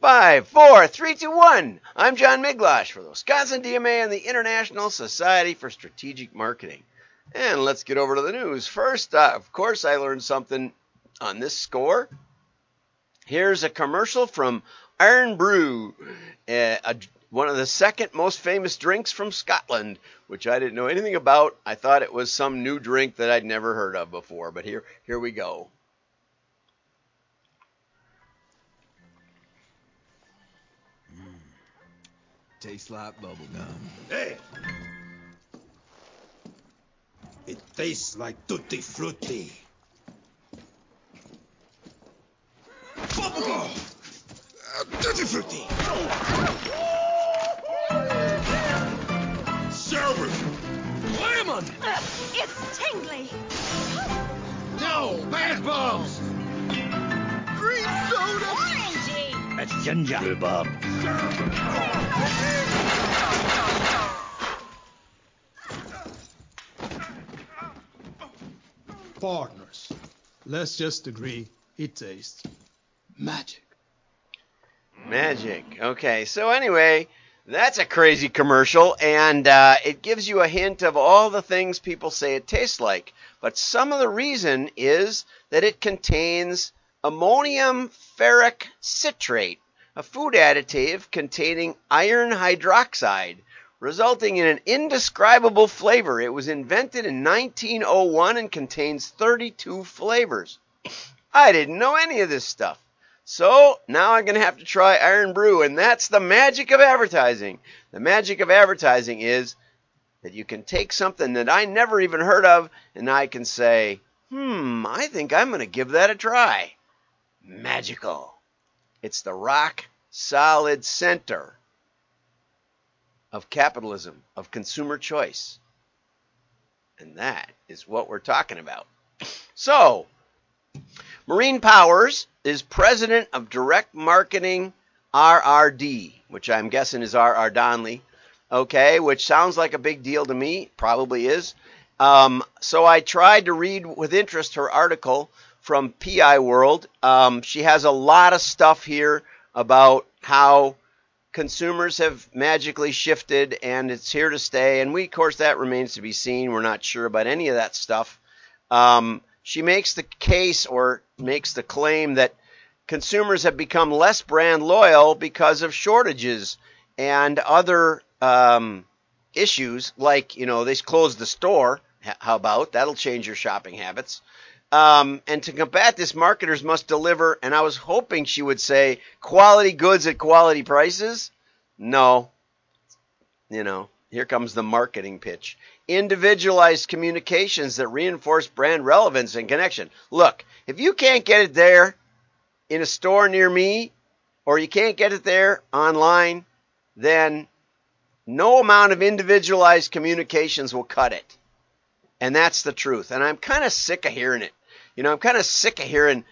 Five, four, three, two, one. I'm John Miglautsch for the Wisconsin DMA and the International Society for Strategic Marketing. And let's get over to the news. First, uh, of course, I learned something on this score. Here's a commercial from Irn-Bru, uh, a, one of the second most famous drinks from Scotland, which I didn't know anything about. I thought it was some new drink that I'd never heard of before, but here, here we go. Tastes like bubblegum. Hey! It tastes like tutti frutti. Bubblegum! Uh, tutti frutti! Sherbet! Lemon! Uh, it's tingly. No! Bath bombs! Green soda! Orangey. That's ginger. Rhubarb. Partners, let's just agree it tastes magic. Magic. Okay, so anyway, that's a crazy commercial, and uh, it gives you a hint of all the things people say it tastes like. But some of the reason is that it contains ammonium ferric citrate, a food additive containing iron hydroxide, resulting in an indescribable flavor. It was invented in 1901 and contains 32 flavors. I didn't know any of this stuff. So now I'm going to have to try Irn-Bru, and that's the magic of advertising. The magic of advertising is that you can take something that I never even heard of, and I can say, hmm, I think I'm going to give that a try. Magical. It's the rock solid center of capitalism, of consumer choice. And that is what we're talking about. So, Maureen Powers is president of Direct Marketing RRD, which I'm guessing is RR Donnelley. Okay, which sounds like a big deal to me, probably is. Um, so I tried to read with interest her article from PI World. Um, she has a lot of stuff here about how consumers have magically shifted and it's here to stay. And we, of course, that remains to be seen. We're not sure about any of that stuff. Um, she makes the case or makes the claim that consumers have become less brand loyal because of shortages and other um, issues, like you know they closed the store. How about that'll change your shopping habits? Um, and to combat this, marketers must deliver. And I was hoping she would say quality goods at quality prices. No, you know, here comes the marketing pitch. Individualized communications that reinforce brand relevance and connection. Look, if you can't get it there in a store near me, or you can't get it there online, then no amount of individualized communications will cut it. And that's the truth. And I'm kind of sick of hearing it. You know, I'm kind of sick of hearing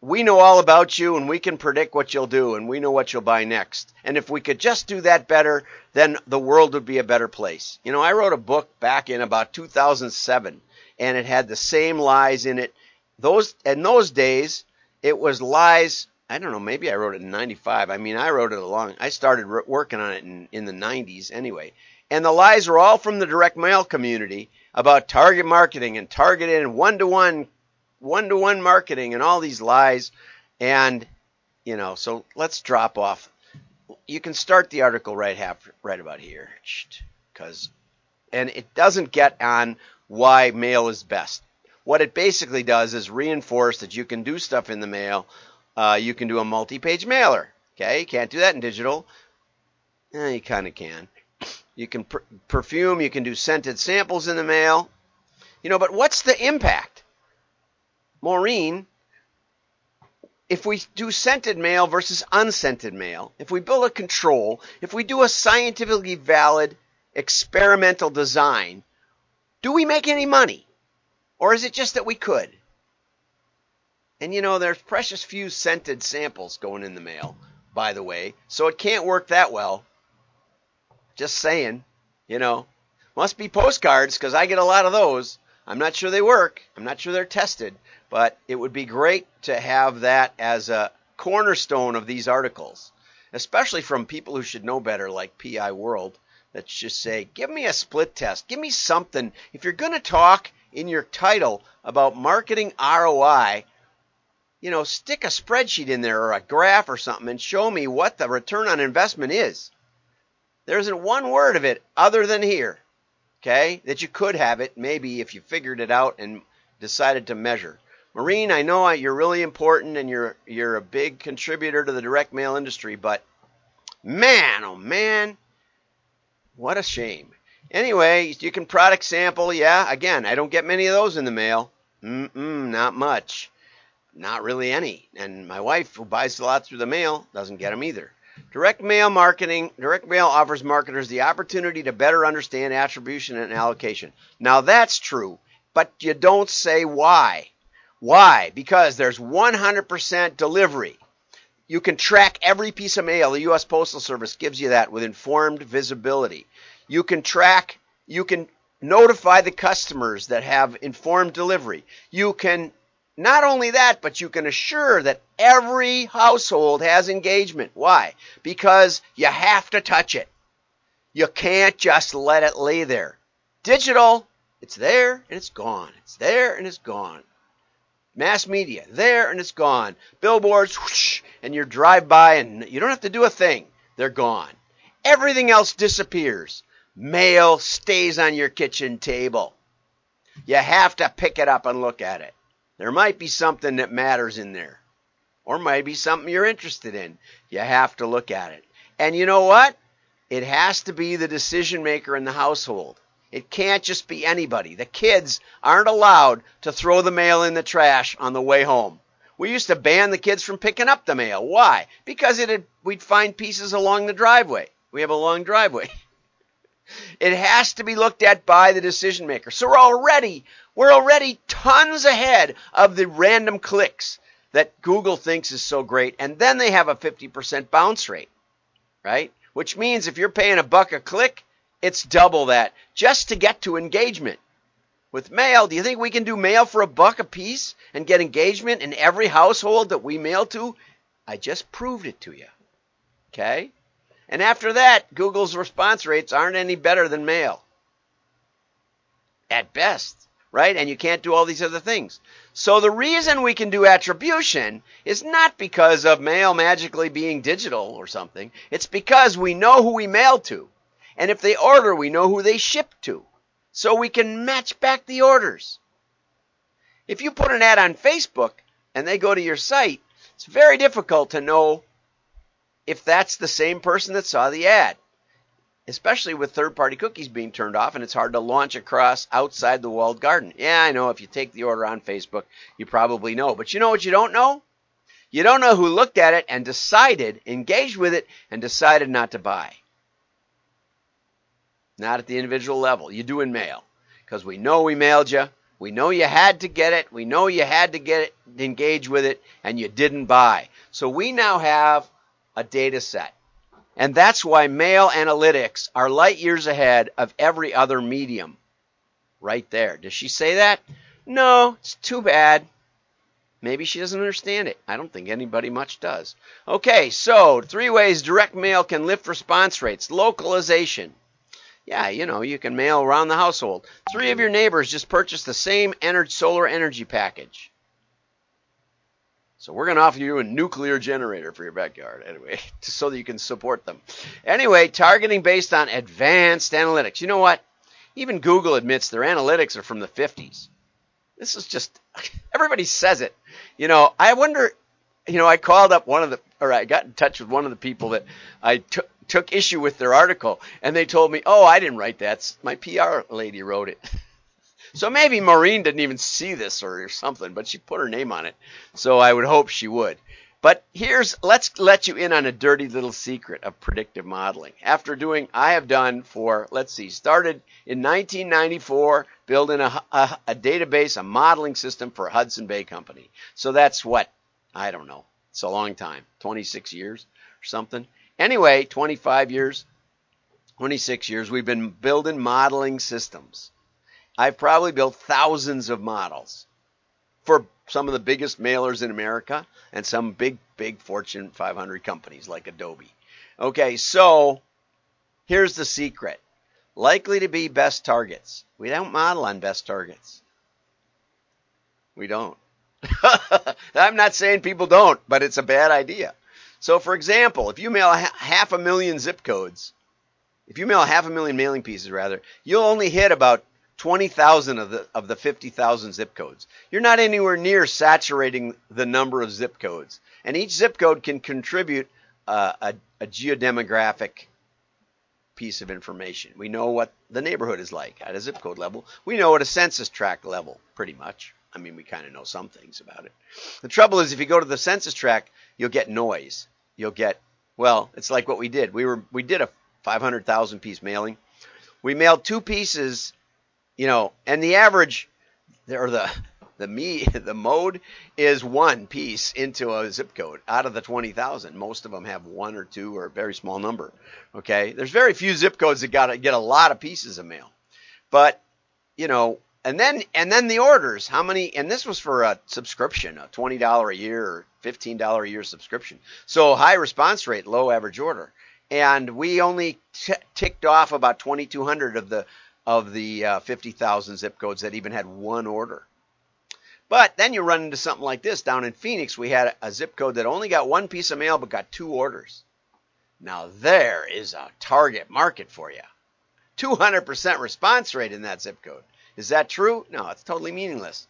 we know all about you and we can predict what you'll do and we know what you'll buy next. And if we could just do that better, then the world would be a better place. You know, I wrote a book back in about 2007 and it had the same lies in it. Those in those days, it was lies. I don't know, maybe I wrote it in 95. I mean, I wrote it along. I started working on it in, in the 90s anyway. And the lies were all from the direct mail community about target marketing and targeted and one to one one to one marketing and all these lies. And, you know, so let's drop off. You can start the article right half, right about here. Because, and it doesn't get on why mail is best. What it basically does is reinforce that you can do stuff in the mail. Uh, you can do a multi page mailer. Okay, you can't do that in digital. Eh, you kind of can. You can per- perfume, you can do scented samples in the mail. You know, but what's the impact? Maureen, if we do scented mail versus unscented mail, if we build a control, if we do a scientifically valid experimental design, do we make any money? Or is it just that we could? And you know, there's precious few scented samples going in the mail, by the way, so it can't work that well. Just saying, you know. Must be postcards because I get a lot of those. I'm not sure they work. I'm not sure they're tested, but it would be great to have that as a cornerstone of these articles, especially from people who should know better, like PI World, that just say, give me a split test. Give me something. If you're going to talk in your title about marketing ROI, you know, stick a spreadsheet in there or a graph or something and show me what the return on investment is. There isn't one word of it other than here, okay, that you could have it maybe if you figured it out and decided to measure. Maureen, I know you're really important and you're you're a big contributor to the direct mail industry, but man, oh man, what a shame. Anyway, you can product sample, yeah. Again, I don't get many of those in the mail. Mm-mm, not much. Not really any. And my wife, who buys a lot through the mail, doesn't get them either. Direct mail marketing, direct mail offers marketers the opportunity to better understand attribution and allocation. Now that's true, but you don't say why. Why? Because there's 100% delivery. You can track every piece of mail. The U.S. Postal Service gives you that with informed visibility. You can track, you can notify the customers that have informed delivery. You can not only that, but you can assure that every household has engagement. Why? Because you have to touch it. You can't just let it lay there. Digital, it's there and it's gone. It's there and it's gone. Mass media, there and it's gone. Billboards, whoosh, and you drive by and you don't have to do a thing. They're gone. Everything else disappears. Mail stays on your kitchen table. You have to pick it up and look at it. There might be something that matters in there. Or might be something you're interested in. You have to look at it. And you know what? It has to be the decision maker in the household. It can't just be anybody. The kids aren't allowed to throw the mail in the trash on the way home. We used to ban the kids from picking up the mail. Why? Because it we'd find pieces along the driveway. We have a long driveway. It has to be looked at by the decision maker. So we're already we're already tons ahead of the random clicks that Google thinks is so great, and then they have a 50% bounce rate, right? Which means if you're paying a buck a click, it's double that just to get to engagement. With mail, do you think we can do mail for a buck a piece and get engagement in every household that we mail to? I just proved it to you. Okay? And after that, Google's response rates aren't any better than mail. At best, right? And you can't do all these other things. So the reason we can do attribution is not because of mail magically being digital or something. It's because we know who we mail to. And if they order, we know who they ship to. So we can match back the orders. If you put an ad on Facebook and they go to your site, it's very difficult to know if that's the same person that saw the ad. Especially with third party cookies being turned off and it's hard to launch across outside the walled garden. Yeah, I know if you take the order on Facebook, you probably know. But you know what you don't know? You don't know who looked at it and decided, engaged with it, and decided not to buy. Not at the individual level. You do in mail. Because we know we mailed you. We know you had to get it. We know you had to get it, engage with it, and you didn't buy. So we now have a data set. And that's why mail analytics are light years ahead of every other medium. Right there. Does she say that? No, it's too bad. Maybe she doesn't understand it. I don't think anybody much does. Okay, so three ways direct mail can lift response rates. Localization. Yeah, you know, you can mail around the household. Three of your neighbors just purchased the same energy, solar energy package. So we're going to offer you a nuclear generator for your backyard anyway, so that you can support them. Anyway, targeting based on advanced analytics. You know what? Even Google admits their analytics are from the 50s. This is just everybody says it. You know, I wonder you know, I called up one of the or I got in touch with one of the people that I took took issue with their article and they told me, "Oh, I didn't write that. My PR lady wrote it." so maybe Maureen didn't even see this or something, but she put her name on it. So I would hope she would. But here's let's let you in on a dirty little secret of predictive modeling. After doing I have done for let's see, started in 1994 building a, a, a database, a modeling system for Hudson Bay Company. So that's what I don't know. It's a long time, 26 years or something. Anyway, 25 years, 26 years, we've been building modeling systems. I've probably built thousands of models for some of the biggest mailers in America and some big, big Fortune 500 companies like Adobe. Okay, so here's the secret likely to be best targets. We don't model on best targets. We don't. I'm not saying people don't, but it's a bad idea. So, for example, if you mail half a million zip codes, if you mail half a million mailing pieces, rather, you'll only hit about 20,000 of the of the 50,000 zip codes. You're not anywhere near saturating the number of zip codes, and each zip code can contribute uh, a, a geodemographic piece of information. We know what the neighborhood is like at a zip code level. We know at a census tract level, pretty much. I mean, we kind of know some things about it. The trouble is, if you go to the census tract, you'll get noise. You'll get, well, it's like what we did. We were we did a 500,000 piece mailing. We mailed two pieces, you know, and the average, or the the me the mode is one piece into a zip code out of the 20,000. Most of them have one or two or a very small number. Okay, there's very few zip codes that got to get a lot of pieces of mail, but you know, and then and then the orders. How many? And this was for a subscription, a twenty dollar a year or fifteen dollar a year subscription. So high response rate, low average order, and we only t- ticked off about 2,200 of the of the uh, 50,000 zip codes that even had one order. But then you run into something like this. Down in Phoenix, we had a zip code that only got one piece of mail but got two orders. Now there is a target market for you. 200% response rate in that zip code. Is that true? No, it's totally meaningless.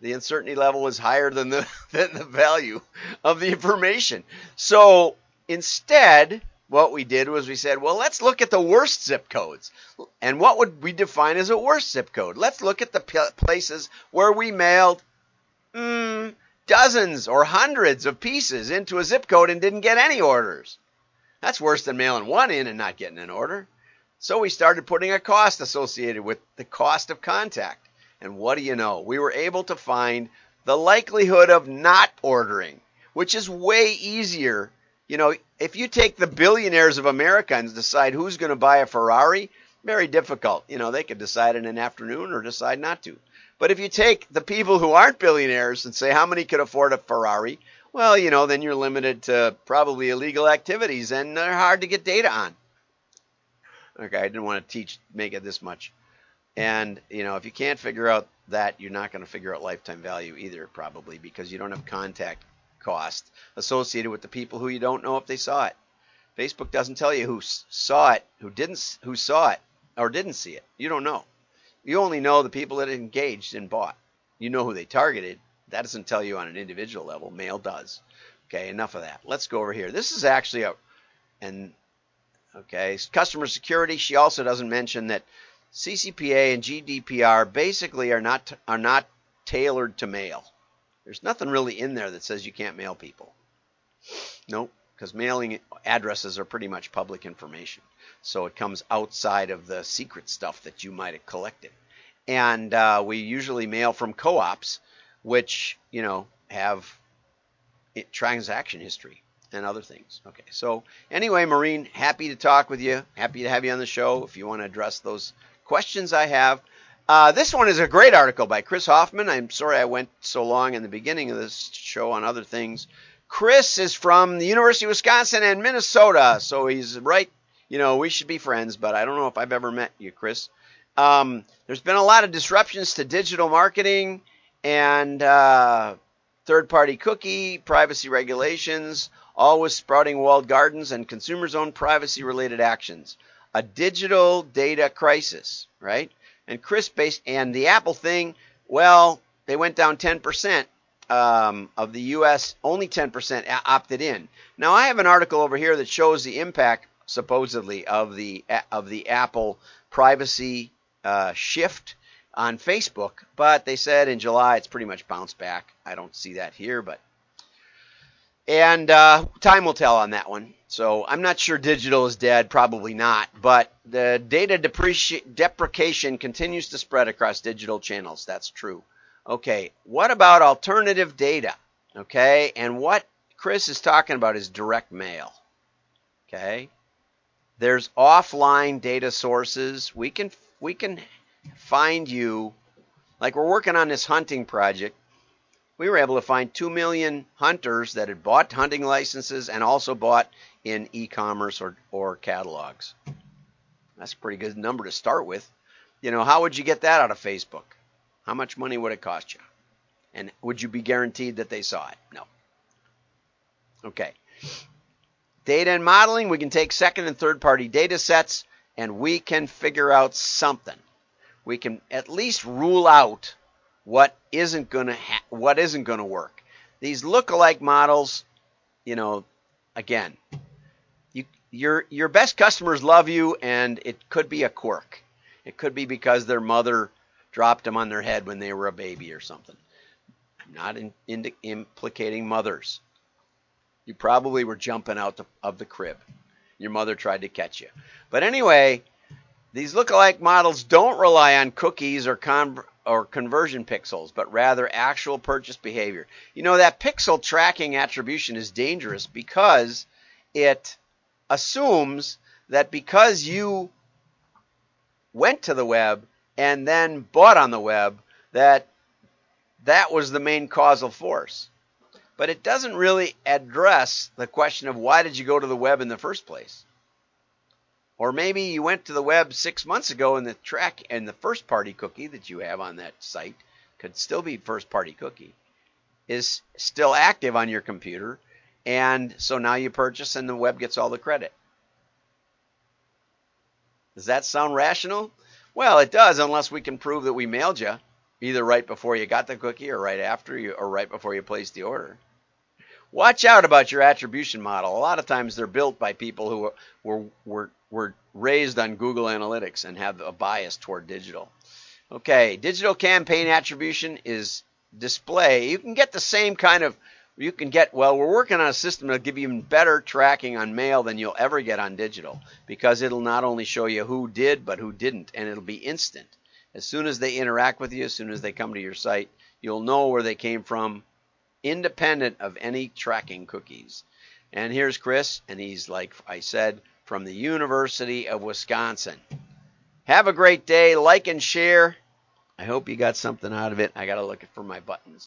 The uncertainty level is higher than the than the value of the information. So instead, what we did was we said, well, let's look at the worst zip codes. And what would we define as a worst zip code? Let's look at the places where we mailed mm, dozens or hundreds of pieces into a zip code and didn't get any orders. That's worse than mailing one in and not getting an order. So we started putting a cost associated with the cost of contact. And what do you know? We were able to find the likelihood of not ordering, which is way easier. You know, if you take the billionaires of America and decide who's going to buy a Ferrari, very difficult. You know, they could decide in an afternoon or decide not to. But if you take the people who aren't billionaires and say how many could afford a Ferrari, well, you know, then you're limited to probably illegal activities and they're hard to get data on. Okay, I didn't want to teach make it this much. And, you know, if you can't figure out that, you're not going to figure out lifetime value either, probably, because you don't have contact cost associated with the people who you don't know if they saw it. Facebook doesn't tell you who saw it, who didn't, who saw it, or didn't see it. You don't know. You only know the people that engaged and bought. You know who they targeted. That doesn't tell you on an individual level. Mail does. Okay, enough of that. Let's go over here. This is actually a, and okay, customer security. She also doesn't mention that CCPA and GDPR basically are not are not tailored to mail. There's nothing really in there that says you can't mail people. Nope, because mailing addresses are pretty much public information so it comes outside of the secret stuff that you might have collected. And uh, we usually mail from co-ops, which you know have transaction history and other things. Okay, so anyway, Maureen, happy to talk with you. Happy to have you on the show if you want to address those questions I have. Uh, this one is a great article by Chris Hofmann. I'm sorry I went so long in the beginning of this show on other things. Chris is from the University of Wisconsin and Minnesota, so he's right you know, we should be friends, but I don't know if I've ever met you, Chris. Um, there's been a lot of disruptions to digital marketing and uh, third party cookie, privacy regulations, always sprouting walled gardens, and consumers' own privacy related actions. A digital data crisis, right? And Chris based, and the Apple thing, well, they went down 10%. Um, of the U.S., only 10% opted in. Now, I have an article over here that shows the impact supposedly of the of the Apple privacy uh, shift on Facebook, but they said in July it's pretty much bounced back. I don't see that here, but and uh, time will tell on that one. So I'm not sure digital is dead, probably not, but the data deprecation continues to spread across digital channels. That's true. Okay, what about alternative data? Okay, and what Chris is talking about is direct mail. Okay, there's offline data sources. We can we can find you like we're working on this hunting project we were able to find 2 million hunters that had bought hunting licenses and also bought in e-commerce or, or catalogs. That's a pretty good number to start with. You know, how would you get that out of Facebook? How much money would it cost you? And would you be guaranteed that they saw it? No. Okay. Data and modeling, we can take second and third party data sets and we can figure out something. We can at least rule out what isn't going to ha- what isn't going to work. These look-alike models, you know, again, you, your your best customers love you, and it could be a quirk. It could be because their mother dropped them on their head when they were a baby or something. I'm not in, in, implicating mothers. You probably were jumping out the, of the crib. Your mother tried to catch you. But anyway, these look-alike models don't rely on cookies or con- or conversion pixels, but rather actual purchase behavior. You know, that pixel tracking attribution is dangerous because it assumes that because you went to the web and then bought on the web, that that was the main causal force. But it doesn't really address the question of why did you go to the web in the first place? Or maybe you went to the web six months ago and the track and the first party cookie that you have on that site could still be first party cookie is still active on your computer. And so now you purchase and the web gets all the credit. Does that sound rational? Well, it does, unless we can prove that we mailed you either right before you got the cookie or right after you or right before you placed the order. Watch out about your attribution model. A lot of times they're built by people who were, were, were raised on Google Analytics and have a bias toward digital. Okay, digital campaign attribution is display. You can get the same kind of you can get well we're working on a system that'll give you even better tracking on mail than you'll ever get on digital because it'll not only show you who did but who didn't and it'll be instant as soon as they interact with you as soon as they come to your site you'll know where they came from independent of any tracking cookies and here's chris and he's like i said from the university of wisconsin. Have a great day. Like and share. I hope you got something out of it. I gotta look for my buttons